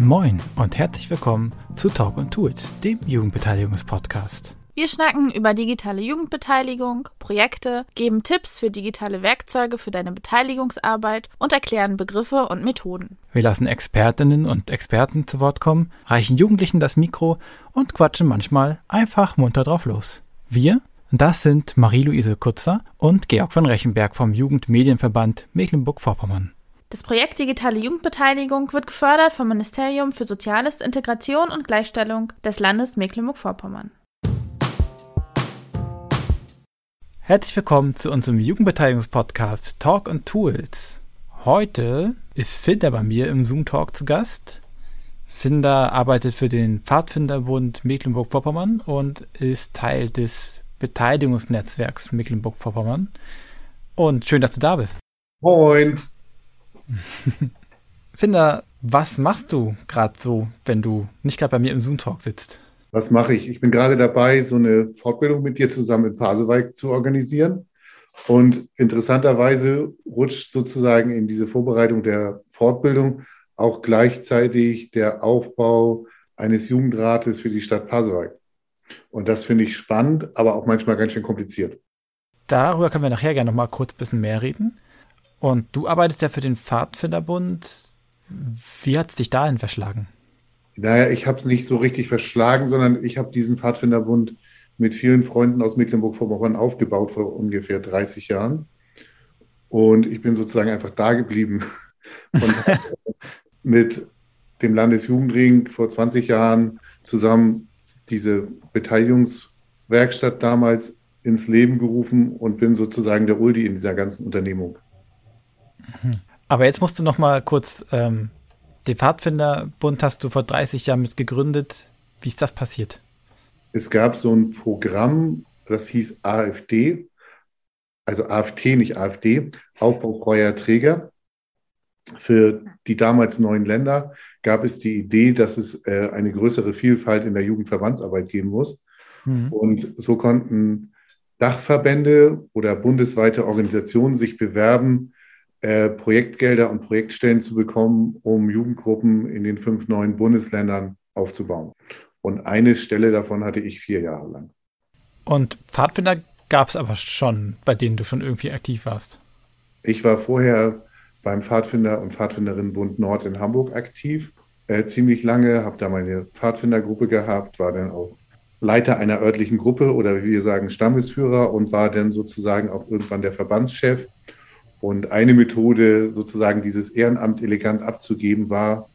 Moin und herzlich willkommen zu Talk und Do It, dem Jugendbeteiligungspodcast. Wir schnacken über digitale Jugendbeteiligung, Projekte, geben Tipps für digitale Werkzeuge für deine Beteiligungsarbeit und erklären Begriffe und Methoden. Wir lassen Expertinnen und Experten zu Wort kommen, reichen Jugendlichen das Mikro und quatschen manchmal einfach munter drauf los. Wir, das sind Marie-Louise Kutzer und Georg von Rechenberg vom Jugendmedienverband Mecklenburg-Vorpommern. Das Projekt Digitale Jugendbeteiligung wird gefördert vom Ministerium für Soziales, Integration und Gleichstellung des Landes Mecklenburg-Vorpommern. Herzlich willkommen zu unserem Jugendbeteiligungspodcast Talk and Tools. Heute ist Finder bei mir im Zoom-Talk zu Gast. Finder arbeitet für den Pfadfinderbund Mecklenburg-Vorpommern und ist Teil des Beteiligungsnetzwerks Mecklenburg-Vorpommern. Und schön, dass du da bist. Moin. Finder, was machst du gerade so, wenn du nicht gerade bei mir im Zoom-Talk sitzt? Was mache ich? Ich bin gerade dabei, so eine Fortbildung mit dir zusammen in Pasewalk zu organisieren. Und interessanterweise rutscht sozusagen in diese Vorbereitung der Fortbildung auch gleichzeitig der Aufbau eines Jugendrates für die Stadt Pasewalk. Und das finde ich spannend, aber auch manchmal ganz schön kompliziert. Darüber können wir nachher gerne noch mal kurz ein bisschen mehr reden. Und du arbeitest ja für den Pfadfinderbund. Wie hat es dich dahin verschlagen? Naja, ich habe es nicht so richtig verschlagen, sondern ich habe diesen Pfadfinderbund mit vielen Freunden aus Mecklenburg-Vorpommern aufgebaut vor ungefähr 30 Jahren. Und ich bin sozusagen einfach da geblieben. Und mit dem Landesjugendring vor 20 Jahren zusammen diese Beteiligungswerkstatt damals ins Leben gerufen und bin sozusagen der Uldi in dieser ganzen Unternehmung. Aber jetzt musst du noch mal kurz, ähm, den Pfadfinderbund hast du vor 30 Jahren mit gegründet. Wie ist das passiert? Es gab so ein Programm, das hieß AfD, also AfT, nicht AfD, Aufbaufreier Träger. Für die damals neuen Länder gab es die Idee, dass es äh, eine größere Vielfalt in der Jugendverbandsarbeit geben muss. Mhm. Und so konnten Dachverbände oder bundesweite Organisationen sich bewerben, äh, Projektgelder und Projektstellen zu bekommen, um Jugendgruppen in den fünf neuen Bundesländern aufzubauen. Und eine Stelle davon hatte ich vier Jahre lang. Und Pfadfinder gab es aber schon, bei denen du schon irgendwie aktiv warst. Ich war vorher beim Pfadfinder- und Pfadfinderinnenbund Nord in Hamburg aktiv, äh, ziemlich lange, habe da meine Pfadfindergruppe gehabt, war dann auch Leiter einer örtlichen Gruppe oder wie wir sagen Stammesführer und war dann sozusagen auch irgendwann der Verbandschef und eine Methode, sozusagen dieses Ehrenamt elegant abzugeben, war,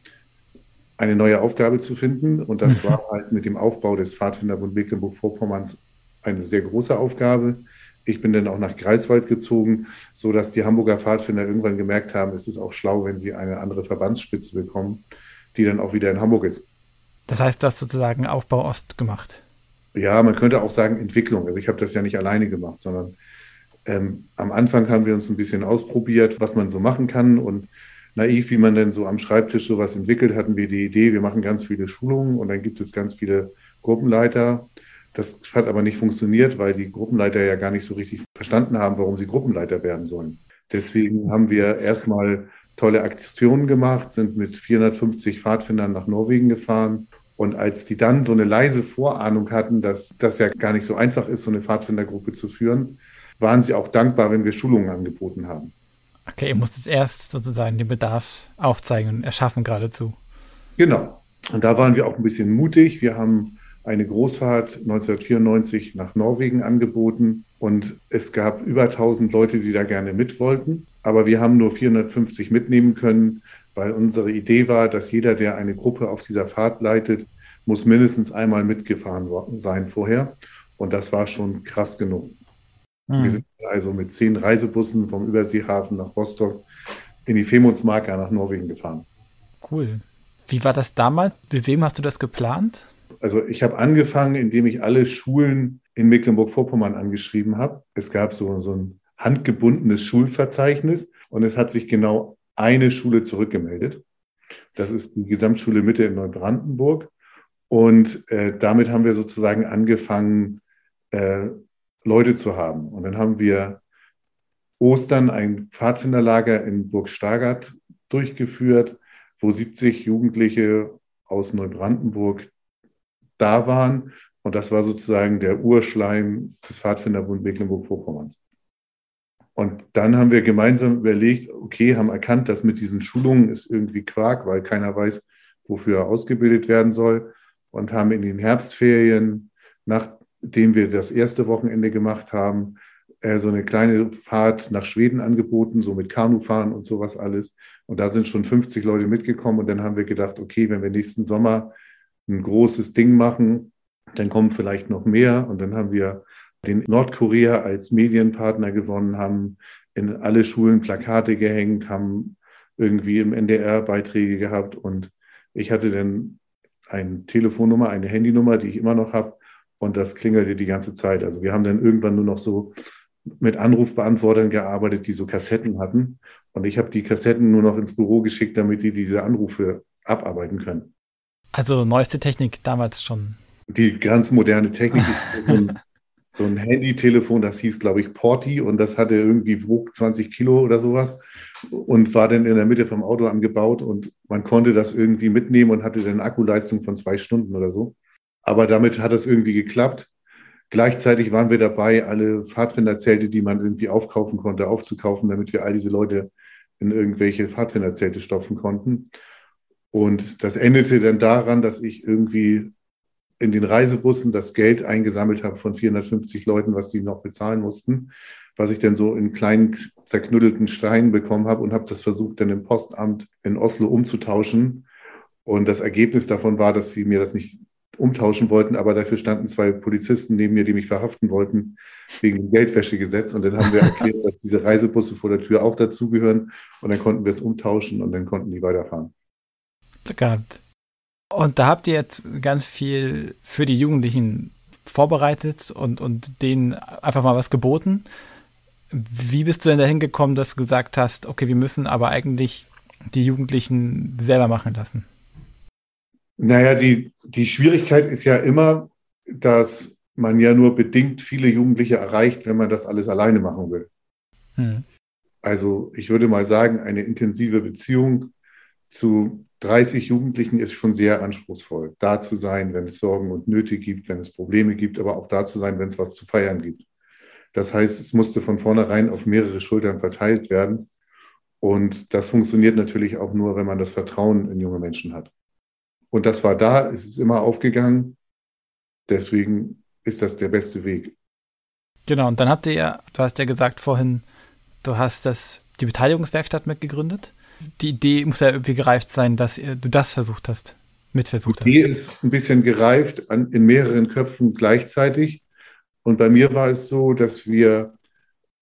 eine neue Aufgabe zu finden. Und das war halt mit dem Aufbau des Pfadfinderbund Mecklenburg-Vorpommerns eine sehr große Aufgabe. Ich bin dann auch nach Greifswald gezogen, so dass die Hamburger Pfadfinder irgendwann gemerkt haben, es ist auch schlau, wenn sie eine andere Verbandsspitze bekommen, die dann auch wieder in Hamburg ist. Das heißt, das sozusagen Aufbau Ost gemacht. Ja, man könnte auch sagen Entwicklung. Also ich habe das ja nicht alleine gemacht, sondern ähm, am Anfang haben wir uns ein bisschen ausprobiert, was man so machen kann und naiv, wie man denn so am Schreibtisch sowas entwickelt, hatten wir die Idee, wir machen ganz viele Schulungen und dann gibt es ganz viele Gruppenleiter. Das hat aber nicht funktioniert, weil die Gruppenleiter ja gar nicht so richtig verstanden haben, warum sie Gruppenleiter werden sollen. Deswegen haben wir erstmal tolle Aktionen gemacht, sind mit 450 Pfadfindern nach Norwegen gefahren. Und als die dann so eine leise Vorahnung hatten, dass das ja gar nicht so einfach ist, so eine Pfadfindergruppe zu führen, waren sie auch dankbar, wenn wir Schulungen angeboten haben. Okay, ihr musstet erst sozusagen den Bedarf aufzeigen und erschaffen geradezu. Genau. Und da waren wir auch ein bisschen mutig. Wir haben eine Großfahrt 1994 nach Norwegen angeboten und es gab über 1000 Leute, die da gerne mit wollten. Aber wir haben nur 450 mitnehmen können, weil unsere Idee war, dass jeder, der eine Gruppe auf dieser Fahrt leitet, muss mindestens einmal mitgefahren sein vorher. Und das war schon krass genug. Mhm. Wir sind also mit zehn Reisebussen vom Überseehafen nach Rostock in die Femundsmarka nach Norwegen gefahren. Cool. Wie war das damals? Mit wem hast du das geplant? Also ich habe angefangen, indem ich alle Schulen in Mecklenburg-Vorpommern angeschrieben habe. Es gab so, so ein handgebundenes Schulverzeichnis und es hat sich genau eine Schule zurückgemeldet. Das ist die Gesamtschule Mitte in Neubrandenburg. Und äh, damit haben wir sozusagen angefangen, äh, Leute zu haben. Und dann haben wir Ostern ein Pfadfinderlager in Burg Stargard durchgeführt, wo 70 Jugendliche aus Neubrandenburg da waren. Und das war sozusagen der Urschleim des Pfadfinderbund Mecklenburg-Vorpommerns. Und dann haben wir gemeinsam überlegt, okay, haben erkannt, dass mit diesen Schulungen ist irgendwie Quark, weil keiner weiß, wofür er ausgebildet werden soll. Und haben in den Herbstferien, nachdem wir das erste Wochenende gemacht haben, äh, so eine kleine Fahrt nach Schweden angeboten, so mit Kanufahren und sowas alles. Und da sind schon 50 Leute mitgekommen. Und dann haben wir gedacht, okay, wenn wir nächsten Sommer ein großes Ding machen, dann kommen vielleicht noch mehr. Und dann haben wir den Nordkorea als Medienpartner gewonnen, haben in alle Schulen Plakate gehängt, haben irgendwie im NDR Beiträge gehabt. Und ich hatte dann eine Telefonnummer, eine Handynummer, die ich immer noch habe. Und das klingelte die ganze Zeit. Also wir haben dann irgendwann nur noch so mit Anrufbeantwortern gearbeitet, die so Kassetten hatten. Und ich habe die Kassetten nur noch ins Büro geschickt, damit die diese Anrufe abarbeiten können. Also neueste Technik damals schon. Die ganz moderne Technik. so ein, so ein Handy-Telefon, das hieß, glaube ich, Porti und das hatte irgendwie wog 20 Kilo oder sowas und war dann in der Mitte vom Auto angebaut und man konnte das irgendwie mitnehmen und hatte dann Akkuleistung von zwei Stunden oder so. Aber damit hat es irgendwie geklappt. Gleichzeitig waren wir dabei, alle Pfadfinderzelte, die man irgendwie aufkaufen konnte, aufzukaufen, damit wir all diese Leute in irgendwelche Pfadfinderzelte stopfen konnten. Und das endete dann daran, dass ich irgendwie in den Reisebussen das Geld eingesammelt habe von 450 Leuten, was die noch bezahlen mussten, was ich dann so in kleinen zerknüttelten Steinen bekommen habe und habe das versucht, dann im Postamt in Oslo umzutauschen. Und das Ergebnis davon war, dass sie mir das nicht umtauschen wollten, aber dafür standen zwei Polizisten neben mir, die mich verhaften wollten wegen dem Geldwäschegesetz. Und dann haben wir erklärt, dass diese Reisebusse vor der Tür auch dazugehören. Und dann konnten wir es umtauschen und dann konnten die weiterfahren. Gehabt. Und da habt ihr jetzt ganz viel für die Jugendlichen vorbereitet und, und denen einfach mal was geboten. Wie bist du denn dahin gekommen, dass du gesagt hast, okay, wir müssen aber eigentlich die Jugendlichen selber machen lassen? Naja, die, die Schwierigkeit ist ja immer, dass man ja nur bedingt viele Jugendliche erreicht, wenn man das alles alleine machen will. Hm. Also ich würde mal sagen, eine intensive Beziehung zu 30 Jugendlichen ist schon sehr anspruchsvoll. Da zu sein, wenn es Sorgen und Nöte gibt, wenn es Probleme gibt, aber auch da zu sein, wenn es was zu feiern gibt. Das heißt, es musste von vornherein auf mehrere Schultern verteilt werden. Und das funktioniert natürlich auch nur, wenn man das Vertrauen in junge Menschen hat. Und das war da, es ist immer aufgegangen. Deswegen ist das der beste Weg. Genau, und dann habt ihr ja, du hast ja gesagt vorhin, du hast das, die Beteiligungswerkstatt mitgegründet. Die Idee muss ja irgendwie gereift sein, dass du das versucht hast, mitversucht die Idee hast. ist ein bisschen gereift an, in mehreren Köpfen gleichzeitig. Und bei mir war es so, dass wir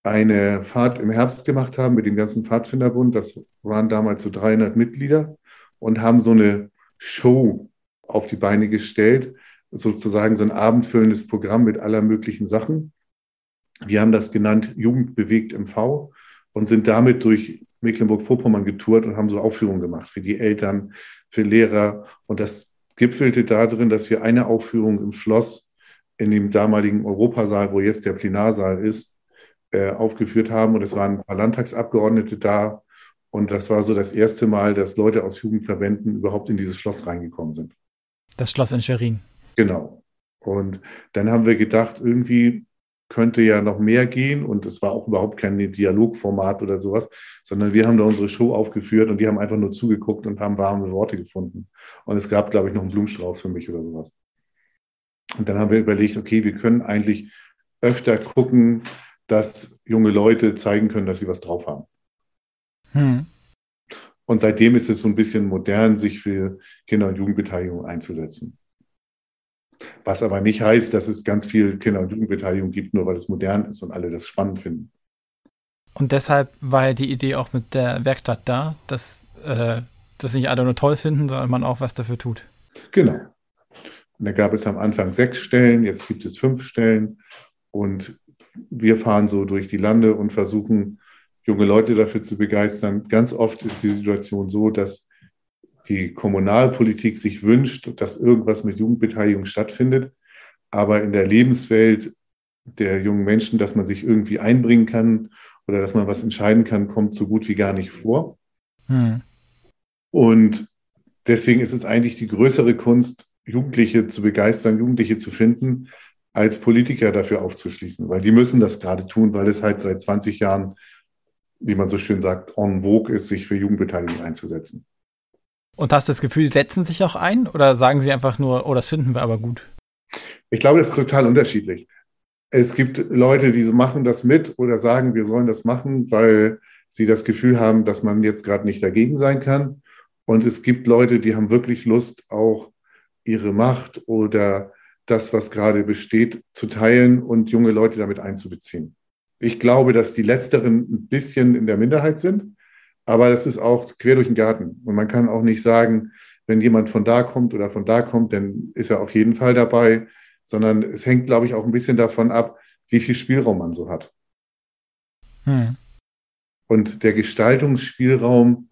eine Fahrt im Herbst gemacht haben mit dem ganzen Pfadfinderbund. Das waren damals so 300 Mitglieder und haben so eine Show auf die Beine gestellt, sozusagen so ein abendfüllendes Programm mit aller möglichen Sachen. Wir haben das genannt Jugend bewegt MV und sind damit durch Mecklenburg-Vorpommern getourt und haben so Aufführungen gemacht für die Eltern, für Lehrer. Und das gipfelte darin, dass wir eine Aufführung im Schloss in dem damaligen Europasaal, wo jetzt der Plenarsaal ist, äh, aufgeführt haben. Und es waren ein paar Landtagsabgeordnete da, und das war so das erste Mal, dass Leute aus Jugendverbänden überhaupt in dieses Schloss reingekommen sind. Das Schloss in Schwerin. Genau. Und dann haben wir gedacht, irgendwie könnte ja noch mehr gehen. Und es war auch überhaupt kein Dialogformat oder sowas, sondern wir haben da unsere Show aufgeführt und die haben einfach nur zugeguckt und haben warme Worte gefunden. Und es gab, glaube ich, noch einen Blumenstrauß für mich oder sowas. Und dann haben wir überlegt, okay, wir können eigentlich öfter gucken, dass junge Leute zeigen können, dass sie was drauf haben. Hm. Und seitdem ist es so ein bisschen modern, sich für Kinder- und Jugendbeteiligung einzusetzen. Was aber nicht heißt, dass es ganz viel Kinder- und Jugendbeteiligung gibt, nur weil es modern ist und alle das spannend finden. Und deshalb war ja die Idee auch mit der Werkstatt da, dass äh, das nicht alle nur toll finden, sondern man auch was dafür tut. Genau. Und da gab es am Anfang sechs Stellen, jetzt gibt es fünf Stellen. Und wir fahren so durch die Lande und versuchen junge Leute dafür zu begeistern. Ganz oft ist die Situation so, dass die Kommunalpolitik sich wünscht, dass irgendwas mit Jugendbeteiligung stattfindet, aber in der Lebenswelt der jungen Menschen, dass man sich irgendwie einbringen kann oder dass man was entscheiden kann, kommt so gut wie gar nicht vor. Hm. Und deswegen ist es eigentlich die größere Kunst, Jugendliche zu begeistern, Jugendliche zu finden, als Politiker dafür aufzuschließen, weil die müssen das gerade tun, weil es halt seit 20 Jahren, wie man so schön sagt, en vogue ist, sich für Jugendbeteiligung einzusetzen. Und hast du das Gefühl, setzen sich auch ein oder sagen sie einfach nur, oh, das finden wir aber gut? Ich glaube, das ist total unterschiedlich. Es gibt Leute, die machen das mit oder sagen, wir sollen das machen, weil sie das Gefühl haben, dass man jetzt gerade nicht dagegen sein kann. Und es gibt Leute, die haben wirklich Lust, auch ihre Macht oder das, was gerade besteht, zu teilen und junge Leute damit einzubeziehen. Ich glaube, dass die Letzteren ein bisschen in der Minderheit sind, aber das ist auch quer durch den Garten. Und man kann auch nicht sagen, wenn jemand von da kommt oder von da kommt, dann ist er auf jeden Fall dabei, sondern es hängt, glaube ich, auch ein bisschen davon ab, wie viel Spielraum man so hat. Hm. Und der Gestaltungsspielraum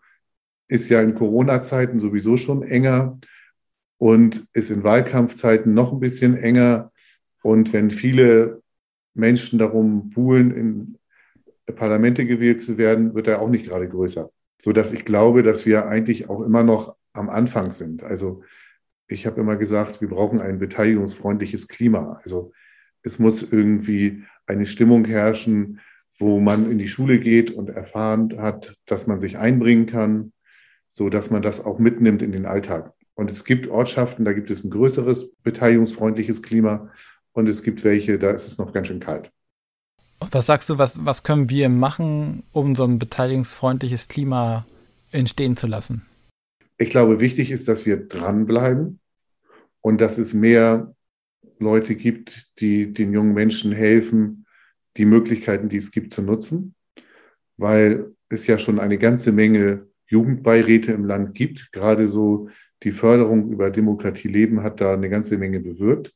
ist ja in Corona-Zeiten sowieso schon enger und ist in Wahlkampfzeiten noch ein bisschen enger. Und wenn viele Menschen darum buhlen, in Parlamente gewählt zu werden, wird er auch nicht gerade größer. So dass ich glaube, dass wir eigentlich auch immer noch am Anfang sind. Also ich habe immer gesagt, wir brauchen ein beteiligungsfreundliches Klima. Also es muss irgendwie eine Stimmung herrschen, wo man in die Schule geht und erfahren hat, dass man sich einbringen kann, so dass man das auch mitnimmt in den Alltag. Und es gibt Ortschaften, da gibt es ein größeres beteiligungsfreundliches Klima und es gibt welche, da ist es noch ganz schön kalt. Und was sagst du, was, was können wir machen, um so ein beteiligungsfreundliches Klima entstehen zu lassen? Ich glaube, wichtig ist, dass wir dranbleiben und dass es mehr Leute gibt, die den jungen Menschen helfen, die Möglichkeiten, die es gibt, zu nutzen, weil es ja schon eine ganze Menge Jugendbeiräte im Land gibt. Gerade so die Förderung über Demokratie leben hat da eine ganze Menge bewirkt.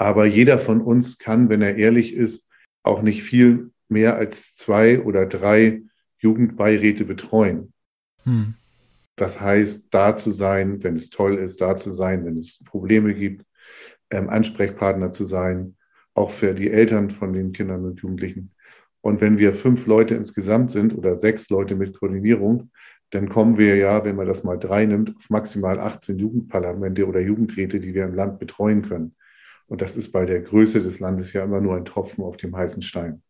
Aber jeder von uns kann, wenn er ehrlich ist, auch nicht viel mehr als zwei oder drei Jugendbeiräte betreuen. Hm. Das heißt, da zu sein, wenn es toll ist, da zu sein, wenn es Probleme gibt, ähm, Ansprechpartner zu sein, auch für die Eltern von den Kindern und Jugendlichen. Und wenn wir fünf Leute insgesamt sind oder sechs Leute mit Koordinierung, dann kommen wir ja, wenn man das mal drei nimmt, auf maximal 18 Jugendparlamente oder Jugendräte, die wir im Land betreuen können. Und das ist bei der Größe des Landes ja immer nur ein Tropfen auf dem heißen Stein.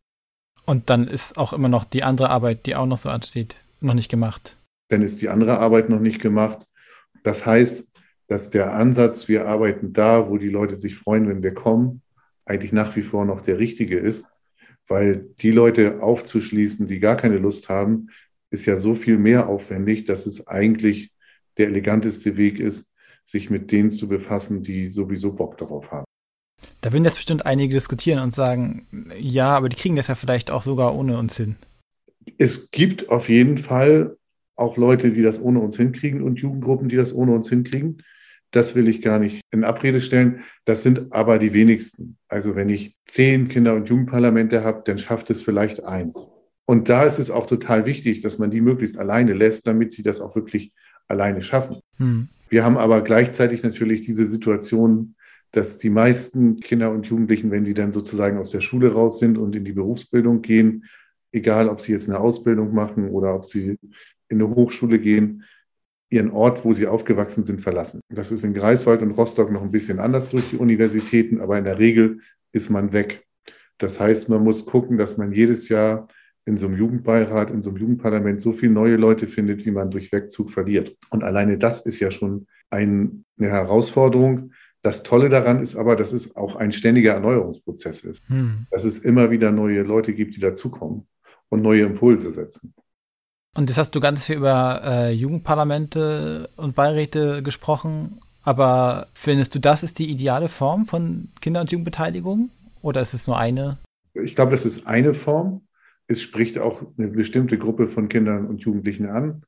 Und dann ist auch immer noch die andere Arbeit, die auch noch so ansteht, noch nicht gemacht. Dann ist die andere Arbeit noch nicht gemacht. Das heißt, dass der Ansatz, wir arbeiten da, wo die Leute sich freuen, wenn wir kommen, eigentlich nach wie vor noch der richtige ist, weil die Leute aufzuschließen, die gar keine Lust haben, ist ja so viel mehr aufwendig, dass es eigentlich der eleganteste Weg ist, sich mit denen zu befassen, die sowieso Bock darauf haben. Da würden jetzt bestimmt einige diskutieren und sagen, ja, aber die kriegen das ja vielleicht auch sogar ohne uns hin. Es gibt auf jeden Fall auch Leute, die das ohne uns hinkriegen und Jugendgruppen, die das ohne uns hinkriegen. Das will ich gar nicht in Abrede stellen. Das sind aber die wenigsten. Also wenn ich zehn Kinder- und Jugendparlamente habe, dann schafft es vielleicht eins. Und da ist es auch total wichtig, dass man die möglichst alleine lässt, damit sie das auch wirklich alleine schaffen. Hm. Wir haben aber gleichzeitig natürlich diese Situation, dass die meisten Kinder und Jugendlichen, wenn die dann sozusagen aus der Schule raus sind und in die Berufsbildung gehen, egal ob sie jetzt eine Ausbildung machen oder ob sie in eine Hochschule gehen, ihren Ort, wo sie aufgewachsen sind, verlassen. Das ist in Greifswald und Rostock noch ein bisschen anders durch die Universitäten, aber in der Regel ist man weg. Das heißt, man muss gucken, dass man jedes Jahr in so einem Jugendbeirat, in so einem Jugendparlament so viele neue Leute findet, wie man durch Wegzug verliert. Und alleine das ist ja schon eine Herausforderung. Das Tolle daran ist aber, dass es auch ein ständiger Erneuerungsprozess ist. Hm. Dass es immer wieder neue Leute gibt, die dazukommen und neue Impulse setzen. Und jetzt hast du ganz viel über äh, Jugendparlamente und Beiräte gesprochen, aber findest du, das ist die ideale Form von Kinder- und Jugendbeteiligung? Oder ist es nur eine? Ich glaube, das ist eine Form. Es spricht auch eine bestimmte Gruppe von Kindern und Jugendlichen an.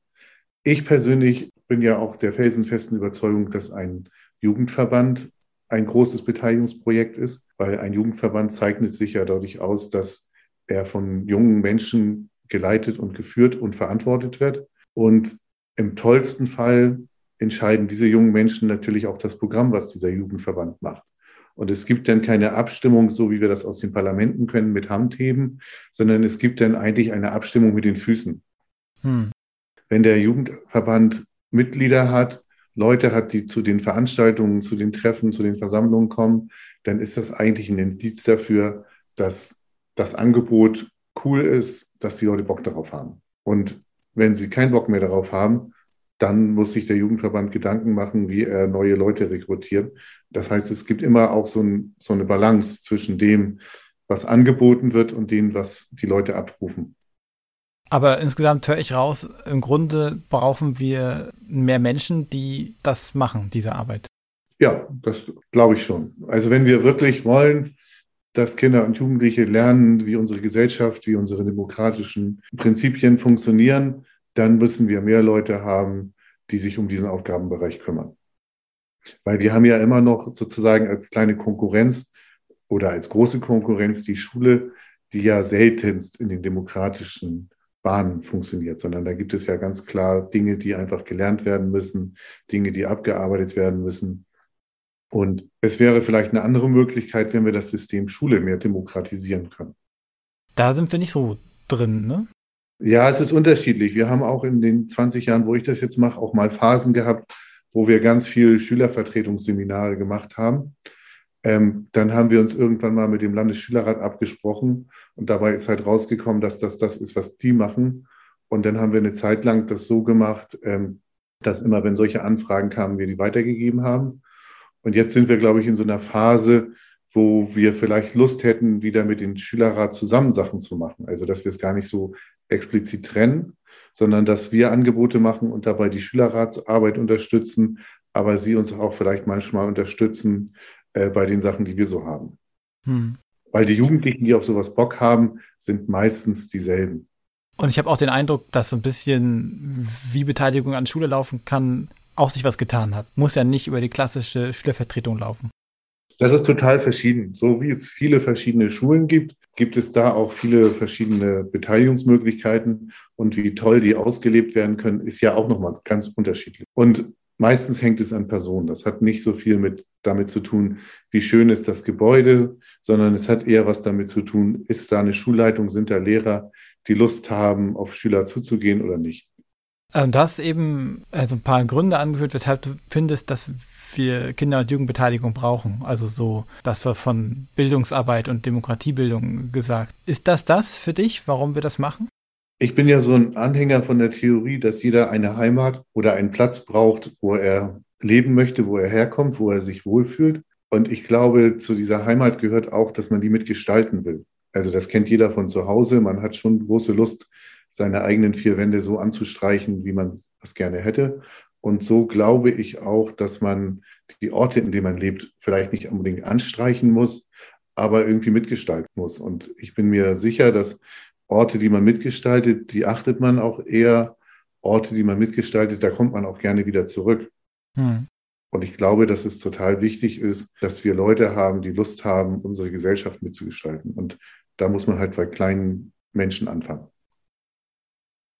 Ich persönlich bin ja auch der felsenfesten Überzeugung, dass ein Jugendverband ein großes Beteiligungsprojekt ist, weil ein Jugendverband zeichnet sich ja dadurch aus, dass er von jungen Menschen geleitet und geführt und verantwortet wird. Und im tollsten Fall entscheiden diese jungen Menschen natürlich auch das Programm, was dieser Jugendverband macht. Und es gibt dann keine Abstimmung, so wie wir das aus den Parlamenten können, mit Handheben, sondern es gibt dann eigentlich eine Abstimmung mit den Füßen. Hm. Wenn der Jugendverband Mitglieder hat, Leute hat, die zu den Veranstaltungen, zu den Treffen, zu den Versammlungen kommen, dann ist das eigentlich ein Indiz dafür, dass das Angebot cool ist, dass die Leute Bock darauf haben. Und wenn sie keinen Bock mehr darauf haben, dann muss sich der Jugendverband Gedanken machen, wie er neue Leute rekrutiert. Das heißt, es gibt immer auch so, ein, so eine Balance zwischen dem, was angeboten wird und dem, was die Leute abrufen. Aber insgesamt höre ich raus, im Grunde brauchen wir mehr Menschen, die das machen, diese Arbeit. Ja, das glaube ich schon. Also wenn wir wirklich wollen, dass Kinder und Jugendliche lernen, wie unsere Gesellschaft, wie unsere demokratischen Prinzipien funktionieren, dann müssen wir mehr Leute haben, die sich um diesen Aufgabenbereich kümmern. Weil wir haben ja immer noch sozusagen als kleine Konkurrenz oder als große Konkurrenz die Schule, die ja seltenst in den demokratischen Bahnen funktioniert, sondern da gibt es ja ganz klar Dinge, die einfach gelernt werden müssen, Dinge, die abgearbeitet werden müssen. Und es wäre vielleicht eine andere Möglichkeit, wenn wir das System Schule mehr demokratisieren können. Da sind wir nicht so drin, ne? Ja, es ist unterschiedlich. Wir haben auch in den 20 Jahren, wo ich das jetzt mache, auch mal Phasen gehabt, wo wir ganz viel Schülervertretungsseminare gemacht haben. Ähm, dann haben wir uns irgendwann mal mit dem Landesschülerrat abgesprochen und dabei ist halt rausgekommen, dass das das ist, was die machen. Und dann haben wir eine Zeit lang das so gemacht, ähm, dass immer, wenn solche Anfragen kamen, wir die weitergegeben haben. Und jetzt sind wir, glaube ich, in so einer Phase, wo wir vielleicht Lust hätten, wieder mit dem Schülerrat zusammen Sachen zu machen. Also, dass wir es gar nicht so explizit trennen, sondern dass wir Angebote machen und dabei die Schülerratsarbeit unterstützen, aber sie uns auch vielleicht manchmal unterstützen, äh, bei den Sachen, die wir so haben. Hm. Weil die Jugendlichen, die auf sowas Bock haben, sind meistens dieselben. Und ich habe auch den Eindruck, dass so ein bisschen, wie Beteiligung an Schule laufen kann, auch sich was getan hat. Muss ja nicht über die klassische Schülervertretung laufen. Das ist total verschieden. So wie es viele verschiedene Schulen gibt, gibt es da auch viele verschiedene Beteiligungsmöglichkeiten. Und wie toll die ausgelebt werden können, ist ja auch nochmal ganz unterschiedlich. Und meistens hängt es an Personen. Das hat nicht so viel mit damit zu tun, wie schön ist das Gebäude, sondern es hat eher was damit zu tun, ist da eine Schulleitung, sind da Lehrer, die Lust haben, auf Schüler zuzugehen oder nicht. Ähm, du hast eben also ein paar Gründe angeführt, weshalb du findest, dass wir Kinder- und Jugendbeteiligung brauchen. Also so, das war von Bildungsarbeit und Demokratiebildung gesagt. Ist das das für dich, warum wir das machen? Ich bin ja so ein Anhänger von der Theorie, dass jeder eine Heimat oder einen Platz braucht, wo er leben möchte, wo er herkommt, wo er sich wohlfühlt. Und ich glaube, zu dieser Heimat gehört auch, dass man die mitgestalten will. Also das kennt jeder von zu Hause. Man hat schon große Lust, seine eigenen vier Wände so anzustreichen, wie man es gerne hätte. Und so glaube ich auch, dass man die Orte, in denen man lebt, vielleicht nicht unbedingt anstreichen muss, aber irgendwie mitgestalten muss. Und ich bin mir sicher, dass Orte, die man mitgestaltet, die achtet man auch eher. Orte, die man mitgestaltet, da kommt man auch gerne wieder zurück. Hm. Und ich glaube, dass es total wichtig ist, dass wir Leute haben, die Lust haben, unsere Gesellschaft mitzugestalten. Und da muss man halt bei kleinen Menschen anfangen.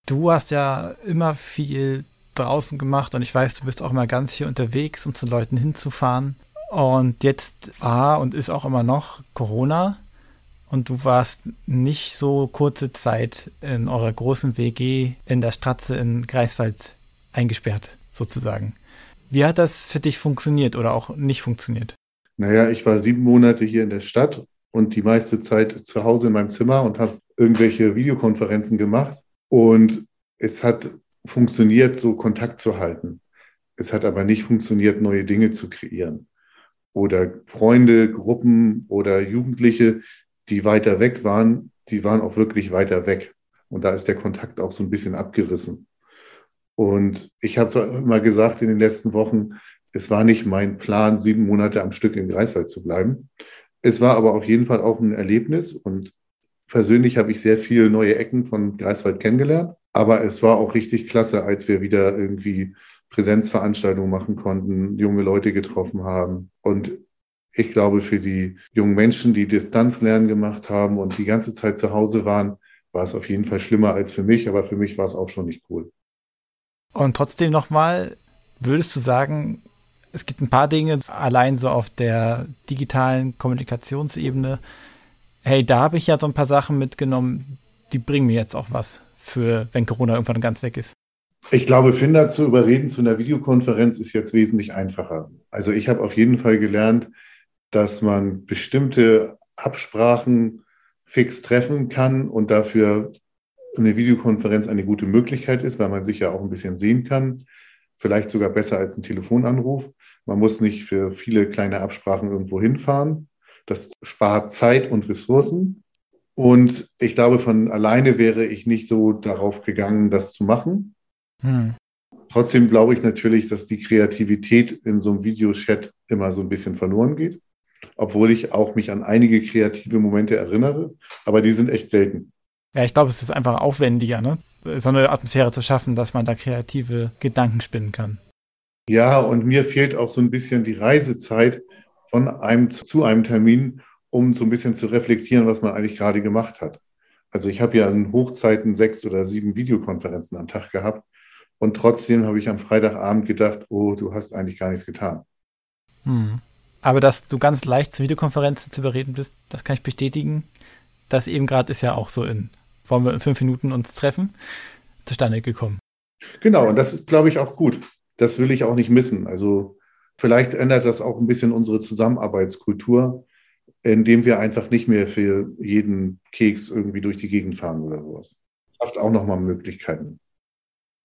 Du hast ja immer viel draußen gemacht und ich weiß, du bist auch immer ganz viel unterwegs, um zu Leuten hinzufahren. Und jetzt war und ist auch immer noch Corona und du warst nicht so kurze Zeit in eurer großen WG in der Stratze in Greifswald eingesperrt, sozusagen. Wie hat das für dich funktioniert oder auch nicht funktioniert? Naja, ich war sieben Monate hier in der Stadt und die meiste Zeit zu Hause in meinem Zimmer und habe irgendwelche Videokonferenzen gemacht. Und es hat funktioniert, so Kontakt zu halten. Es hat aber nicht funktioniert, neue Dinge zu kreieren. Oder Freunde, Gruppen oder Jugendliche, die weiter weg waren, die waren auch wirklich weiter weg. Und da ist der Kontakt auch so ein bisschen abgerissen. Und ich habe es immer gesagt in den letzten Wochen, es war nicht mein Plan, sieben Monate am Stück in Greifswald zu bleiben. Es war aber auf jeden Fall auch ein Erlebnis und persönlich habe ich sehr viele neue Ecken von Greifswald kennengelernt. Aber es war auch richtig klasse, als wir wieder irgendwie Präsenzveranstaltungen machen konnten, junge Leute getroffen haben. Und ich glaube, für die jungen Menschen, die Distanzlernen gemacht haben und die ganze Zeit zu Hause waren, war es auf jeden Fall schlimmer als für mich, aber für mich war es auch schon nicht cool. Und trotzdem nochmal, würdest du sagen, es gibt ein paar Dinge allein so auf der digitalen Kommunikationsebene. Hey, da habe ich ja so ein paar Sachen mitgenommen, die bringen mir jetzt auch was für, wenn Corona irgendwann ganz weg ist. Ich glaube, Finder zu überreden zu einer Videokonferenz ist jetzt wesentlich einfacher. Also ich habe auf jeden Fall gelernt, dass man bestimmte Absprachen fix treffen kann und dafür eine Videokonferenz eine gute Möglichkeit ist, weil man sich ja auch ein bisschen sehen kann. Vielleicht sogar besser als ein Telefonanruf. Man muss nicht für viele kleine Absprachen irgendwo hinfahren. Das spart Zeit und Ressourcen. Und ich glaube, von alleine wäre ich nicht so darauf gegangen, das zu machen. Hm. Trotzdem glaube ich natürlich, dass die Kreativität in so einem Videochat immer so ein bisschen verloren geht, obwohl ich auch mich an einige kreative Momente erinnere, aber die sind echt selten. Ja, ich glaube, es ist einfach aufwendiger, ne? so eine Atmosphäre zu schaffen, dass man da kreative Gedanken spinnen kann. Ja, und mir fehlt auch so ein bisschen die Reisezeit von einem zu einem Termin, um so ein bisschen zu reflektieren, was man eigentlich gerade gemacht hat. Also ich habe ja in Hochzeiten sechs oder sieben Videokonferenzen am Tag gehabt und trotzdem habe ich am Freitagabend gedacht, oh, du hast eigentlich gar nichts getan. Hm. Aber dass du ganz leicht zu Videokonferenzen zu bereden bist, das kann ich bestätigen. Das eben gerade ist ja auch so in, wollen wir in fünf Minuten uns treffen, zustande gekommen. Genau, und das ist, glaube ich, auch gut. Das will ich auch nicht missen. Also vielleicht ändert das auch ein bisschen unsere Zusammenarbeitskultur, indem wir einfach nicht mehr für jeden Keks irgendwie durch die Gegend fahren oder sowas. Schafft auch nochmal Möglichkeiten.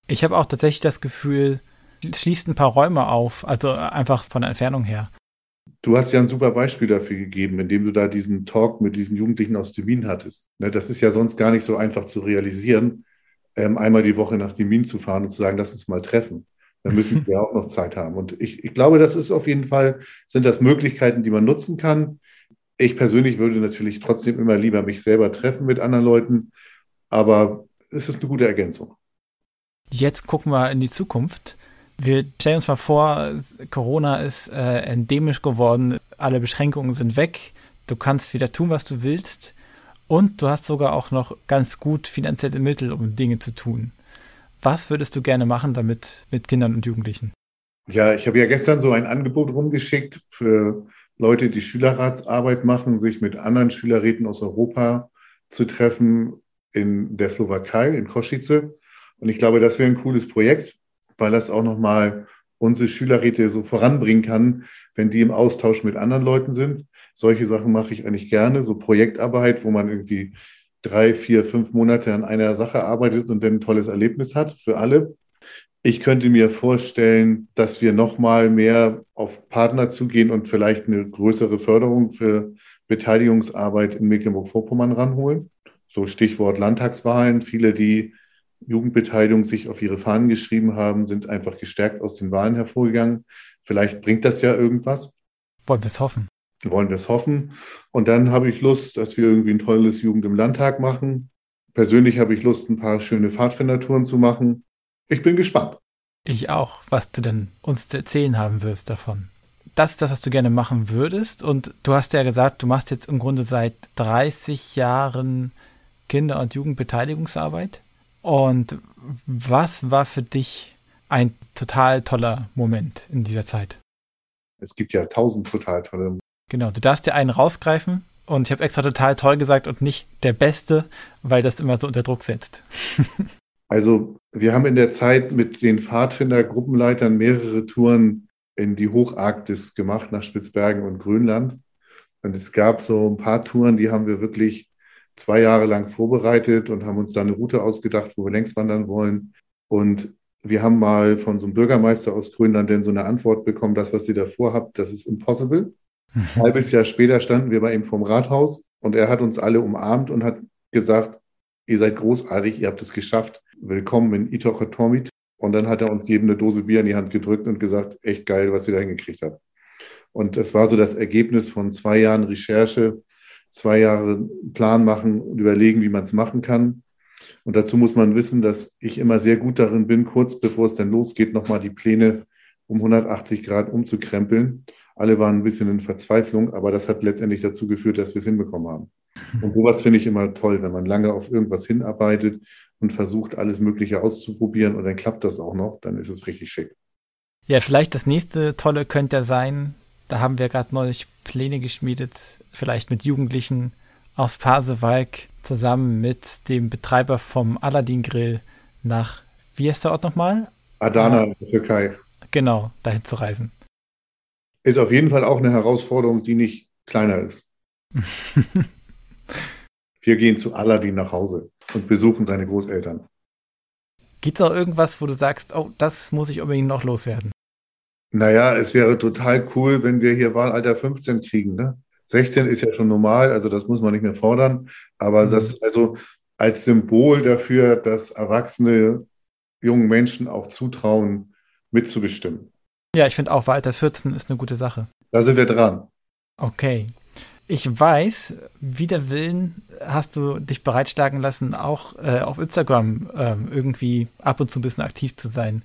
Ich habe auch tatsächlich das Gefühl, schließt ein paar Räume auf, also einfach von der Entfernung her. Du hast ja ein super Beispiel dafür gegeben, indem du da diesen Talk mit diesen Jugendlichen aus dem Wien hattest. Ne, das ist ja sonst gar nicht so einfach zu realisieren, ähm, einmal die Woche nach dem Wien zu fahren und zu sagen, lass uns mal treffen. Dann müssen wir auch noch Zeit haben. Und ich, ich glaube, das ist auf jeden Fall, sind das Möglichkeiten, die man nutzen kann. Ich persönlich würde natürlich trotzdem immer lieber mich selber treffen mit anderen Leuten, aber es ist eine gute Ergänzung. Jetzt gucken wir in die Zukunft. Wir stellen uns mal vor, Corona ist äh, endemisch geworden, alle Beschränkungen sind weg, du kannst wieder tun, was du willst und du hast sogar auch noch ganz gut finanzielle Mittel, um Dinge zu tun. Was würdest du gerne machen damit mit Kindern und Jugendlichen? Ja, ich habe ja gestern so ein Angebot rumgeschickt für Leute, die Schülerratsarbeit machen, sich mit anderen Schülerräten aus Europa zu treffen in der Slowakei, in Kosice. Und ich glaube, das wäre ein cooles Projekt, weil das auch nochmal unsere Schülerräte so voranbringen kann, wenn die im Austausch mit anderen Leuten sind. Solche Sachen mache ich eigentlich gerne, so Projektarbeit, wo man irgendwie drei, vier, fünf Monate an einer Sache arbeitet und dann ein tolles Erlebnis hat für alle. Ich könnte mir vorstellen, dass wir noch mal mehr auf Partner zugehen und vielleicht eine größere Förderung für Beteiligungsarbeit in Mecklenburg-Vorpommern ranholen. So Stichwort Landtagswahlen. Viele, die Jugendbeteiligung sich auf ihre Fahnen geschrieben haben, sind einfach gestärkt aus den Wahlen hervorgegangen. Vielleicht bringt das ja irgendwas. Wollen wir es hoffen. Wollen wir es hoffen. Und dann habe ich Lust, dass wir irgendwie ein tolles Jugend im Landtag machen. Persönlich habe ich Lust, ein paar schöne Pfadfindertouren zu machen. Ich bin gespannt. Ich auch, was du denn uns zu erzählen haben wirst davon. Das ist das, was du gerne machen würdest. Und du hast ja gesagt, du machst jetzt im Grunde seit 30 Jahren Kinder- und Jugendbeteiligungsarbeit. Und was war für dich ein total toller Moment in dieser Zeit? Es gibt ja tausend total tolle. Genau, du darfst dir einen rausgreifen und ich habe extra total toll gesagt und nicht der Beste, weil das immer so unter Druck setzt. Also wir haben in der Zeit mit den Pfadfinder-Gruppenleitern mehrere Touren in die Hocharktis gemacht, nach Spitzbergen und Grönland. Und es gab so ein paar Touren, die haben wir wirklich zwei Jahre lang vorbereitet und haben uns da eine Route ausgedacht, wo wir längs wandern wollen. Und wir haben mal von so einem Bürgermeister aus Grönland denn so eine Antwort bekommen, das, was ihr da vorhabt, das ist impossible. Ein halbes Jahr später standen wir bei ihm vom Rathaus und er hat uns alle umarmt und hat gesagt, ihr seid großartig, ihr habt es geschafft willkommen in Itochotomit. Und dann hat er uns jedem eine Dose Bier in die Hand gedrückt und gesagt, echt geil, was ihr da hingekriegt habt. Und das war so das Ergebnis von zwei Jahren Recherche, zwei Jahre Plan machen und überlegen, wie man es machen kann. Und dazu muss man wissen, dass ich immer sehr gut darin bin, kurz bevor es dann losgeht, nochmal die Pläne um 180 Grad umzukrempeln. Alle waren ein bisschen in Verzweiflung, aber das hat letztendlich dazu geführt, dass wir es hinbekommen haben. Und sowas finde ich immer toll, wenn man lange auf irgendwas hinarbeitet und versucht, alles Mögliche auszuprobieren und dann klappt das auch noch, dann ist es richtig schick. Ja, vielleicht das nächste Tolle könnte ja sein, da haben wir gerade neulich Pläne geschmiedet, vielleicht mit Jugendlichen aus Pasewalk zusammen mit dem Betreiber vom Aladdin Grill nach wie heißt der Ort nochmal? Adana in der Türkei. Genau, dahin zu reisen. Ist auf jeden Fall auch eine Herausforderung, die nicht kleiner ist. Wir gehen zu Aladdin nach Hause und besuchen seine Großeltern. Gibt es auch irgendwas, wo du sagst, oh, das muss ich unbedingt noch loswerden? Naja, es wäre total cool, wenn wir hier Wahlalter 15 kriegen. Ne? 16 ist ja schon normal, also das muss man nicht mehr fordern. Aber mhm. das also als Symbol dafür, dass erwachsene jungen Menschen auch zutrauen, mitzubestimmen. Ja, ich finde auch Walter 14 ist eine gute Sache. Da sind wir dran. Okay. Ich weiß, wider Willen hast du dich bereitschlagen lassen, auch äh, auf Instagram äh, irgendwie ab und zu ein bisschen aktiv zu sein.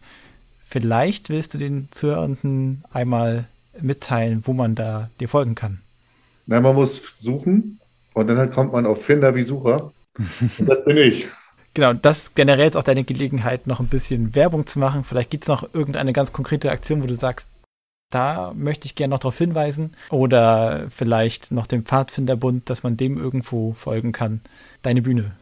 Vielleicht willst du den Zuhörenden einmal mitteilen, wo man da dir folgen kann. Na, man muss suchen und dann kommt man auf Finder wie Sucher. Und das bin ich. Genau, das generell ist auch deine Gelegenheit, noch ein bisschen Werbung zu machen. Vielleicht gibt es noch irgendeine ganz konkrete Aktion, wo du sagst, da möchte ich gerne noch darauf hinweisen. Oder vielleicht noch dem Pfadfinderbund, dass man dem irgendwo folgen kann. Deine Bühne.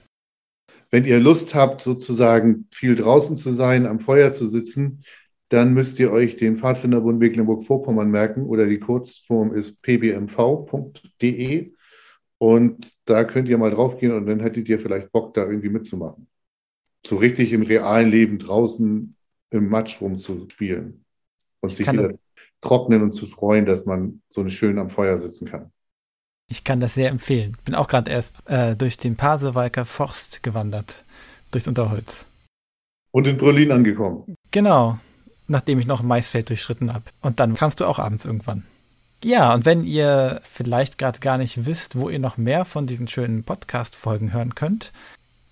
Wenn ihr Lust habt, sozusagen viel draußen zu sein, am Feuer zu sitzen, dann müsst ihr euch den Pfadfinderbund Mecklenburg-Vorpommern merken oder die Kurzform ist pbmv.de. Und da könnt ihr mal draufgehen und dann hättet ihr vielleicht Bock, da irgendwie mitzumachen. So richtig im realen Leben draußen im Matsch rumzuspielen und ich sich wieder trocknen und zu freuen, dass man so schön am Feuer sitzen kann. Ich kann das sehr empfehlen. Ich bin auch gerade erst äh, durch den Pasewalker Forst gewandert, durchs Unterholz. Und in Berlin angekommen. Genau, nachdem ich noch ein Maisfeld durchschritten habe. Und dann kamst du auch abends irgendwann. Ja, und wenn ihr vielleicht gerade gar nicht wisst, wo ihr noch mehr von diesen schönen Podcast-Folgen hören könnt,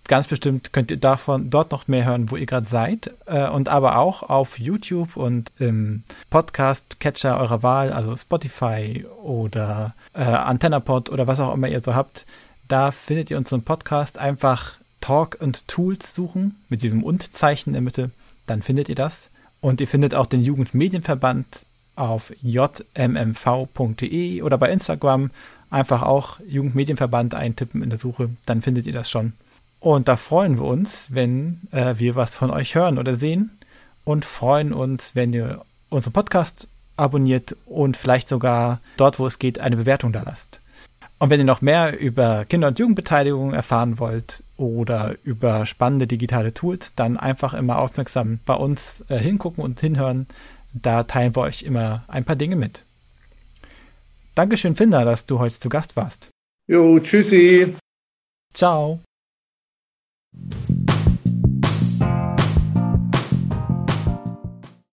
ganz bestimmt könnt ihr davon dort noch mehr hören, wo ihr gerade seid. Äh, und aber auch auf YouTube und im Podcast-Catcher eurer Wahl, also Spotify oder äh, AntennaPod oder was auch immer ihr so habt. Da findet ihr unseren Podcast einfach Talk und Tools suchen mit diesem Und-Zeichen in der Mitte. Dann findet ihr das. Und ihr findet auch den Jugendmedienverband auf jmmv.de oder bei Instagram einfach auch Jugendmedienverband eintippen in der Suche, dann findet ihr das schon. Und da freuen wir uns, wenn äh, wir was von euch hören oder sehen und freuen uns, wenn ihr unseren Podcast abonniert und vielleicht sogar dort, wo es geht, eine Bewertung da lasst. Und wenn ihr noch mehr über Kinder- und Jugendbeteiligung erfahren wollt oder über spannende digitale Tools, dann einfach immer aufmerksam bei uns äh, hingucken und hinhören. Da teilen wir euch immer ein paar Dinge mit. Dankeschön, Finder, dass du heute zu Gast warst. Jo, tschüssi. Ciao. you